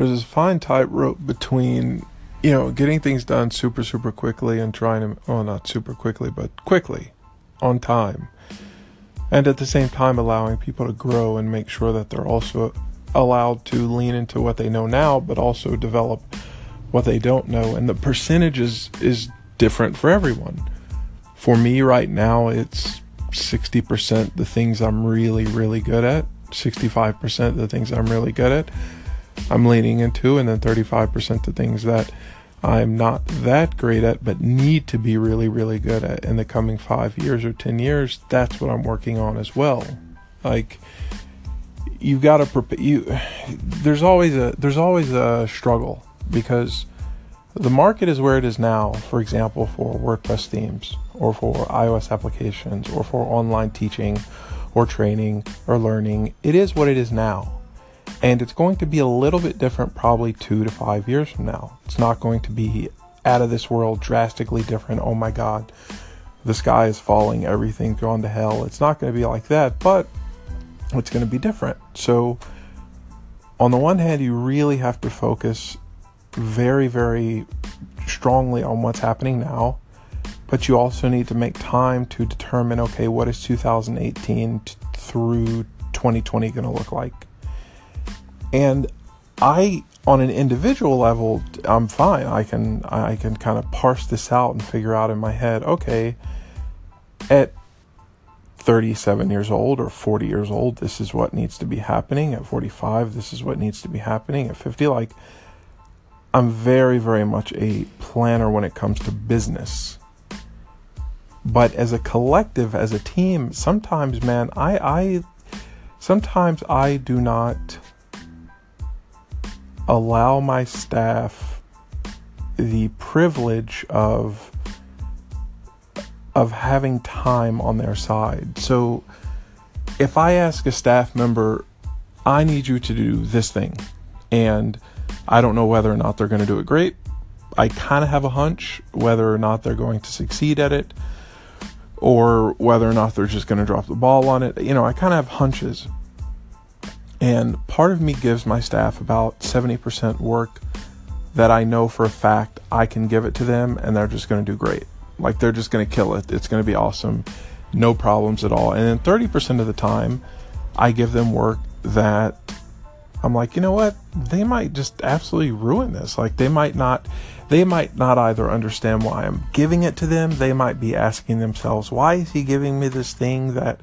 there's this fine tightrope between you know getting things done super super quickly and trying to well not super quickly but quickly on time and at the same time allowing people to grow and make sure that they're also allowed to lean into what they know now but also develop what they don't know. And the percentage is, is different for everyone. For me right now it's 60% the things i'm really really good at 65% the things i'm really good at i'm leaning into and then 35% the things that I'm not that great at, but need to be really, really good at in the coming five years or 10 years, that's what I'm working on as well. Like, you've got to prepare, you, there's always a, there's always a struggle because the market is where it is now, for example, for WordPress themes or for iOS applications or for online teaching or training or learning. It is what it is now. And it's going to be a little bit different probably two to five years from now. It's not going to be out of this world, drastically different. Oh my God, the sky is falling, everything's going to hell. It's not going to be like that, but it's going to be different. So, on the one hand, you really have to focus very, very strongly on what's happening now, but you also need to make time to determine okay, what is 2018 t- through 2020 going to look like? And I, on an individual level, I'm fine. I can I can kind of parse this out and figure out in my head. Okay, at 37 years old or 40 years old, this is what needs to be happening. At 45, this is what needs to be happening. At 50, like I'm very very much a planner when it comes to business. But as a collective, as a team, sometimes, man, I, I sometimes I do not allow my staff the privilege of of having time on their side. So if I ask a staff member, I need you to do this thing, and I don't know whether or not they're going to do it great. I kind of have a hunch whether or not they're going to succeed at it or whether or not they're just going to drop the ball on it. You know, I kind of have hunches. And part of me gives my staff about 70% work that I know for a fact I can give it to them and they're just going to do great. Like they're just going to kill it. It's going to be awesome. No problems at all. And then 30% of the time, I give them work that I'm like, you know what? They might just absolutely ruin this. Like they might not they might not either understand why I'm giving it to them. They might be asking themselves, why is he giving me this thing that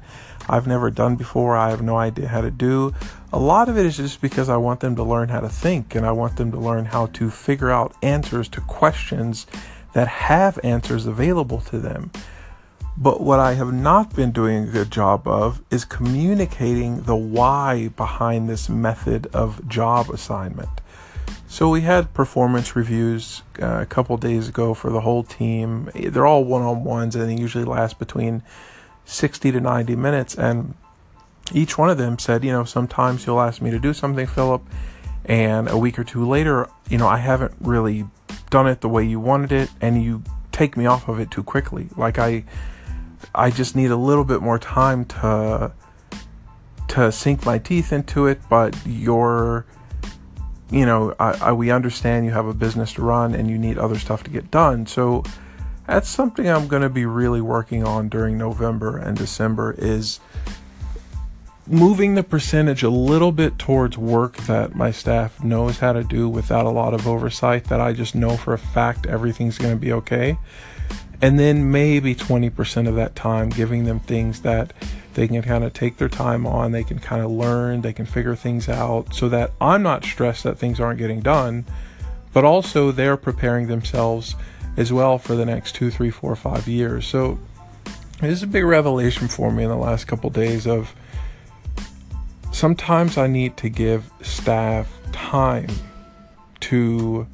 I've never done before? I have no idea how to do. A lot of it is just because I want them to learn how to think and I want them to learn how to figure out answers to questions that have answers available to them. But what I have not been doing a good job of is communicating the why behind this method of job assignment. So we had performance reviews uh, a couple days ago for the whole team. They're all one-on-ones and they usually last between 60 to 90 minutes and each one of them said, you know, sometimes you'll ask me to do something, Philip, and a week or two later, you know, I haven't really done it the way you wanted it and you take me off of it too quickly. Like I I just need a little bit more time to to sink my teeth into it, but you're you know, I, I, we understand you have a business to run and you need other stuff to get done. So that's something I'm going to be really working on during November and December is moving the percentage a little bit towards work that my staff knows how to do without a lot of oversight that I just know for a fact everything's going to be okay. And then maybe 20% of that time giving them things that they can kind of take their time on, they can kind of learn, they can figure things out so that I'm not stressed that things aren't getting done, but also they're preparing themselves as well for the next two, three, four, five years. So this is a big revelation for me in the last couple days of sometimes I need to give staff time to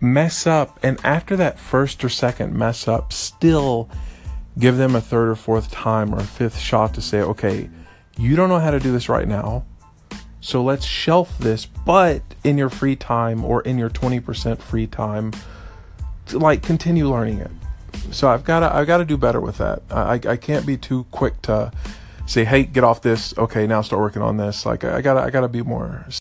mess up and after that first or second mess up still give them a third or fourth time or a fifth shot to say, okay, you don't know how to do this right now. So let's shelf this, but in your free time or in your 20% free time, like continue learning it. So I've got to I've got to do better with that. I I can't be too quick to say, "Hey, get off this. Okay, now start working on this." Like I got to I got to be more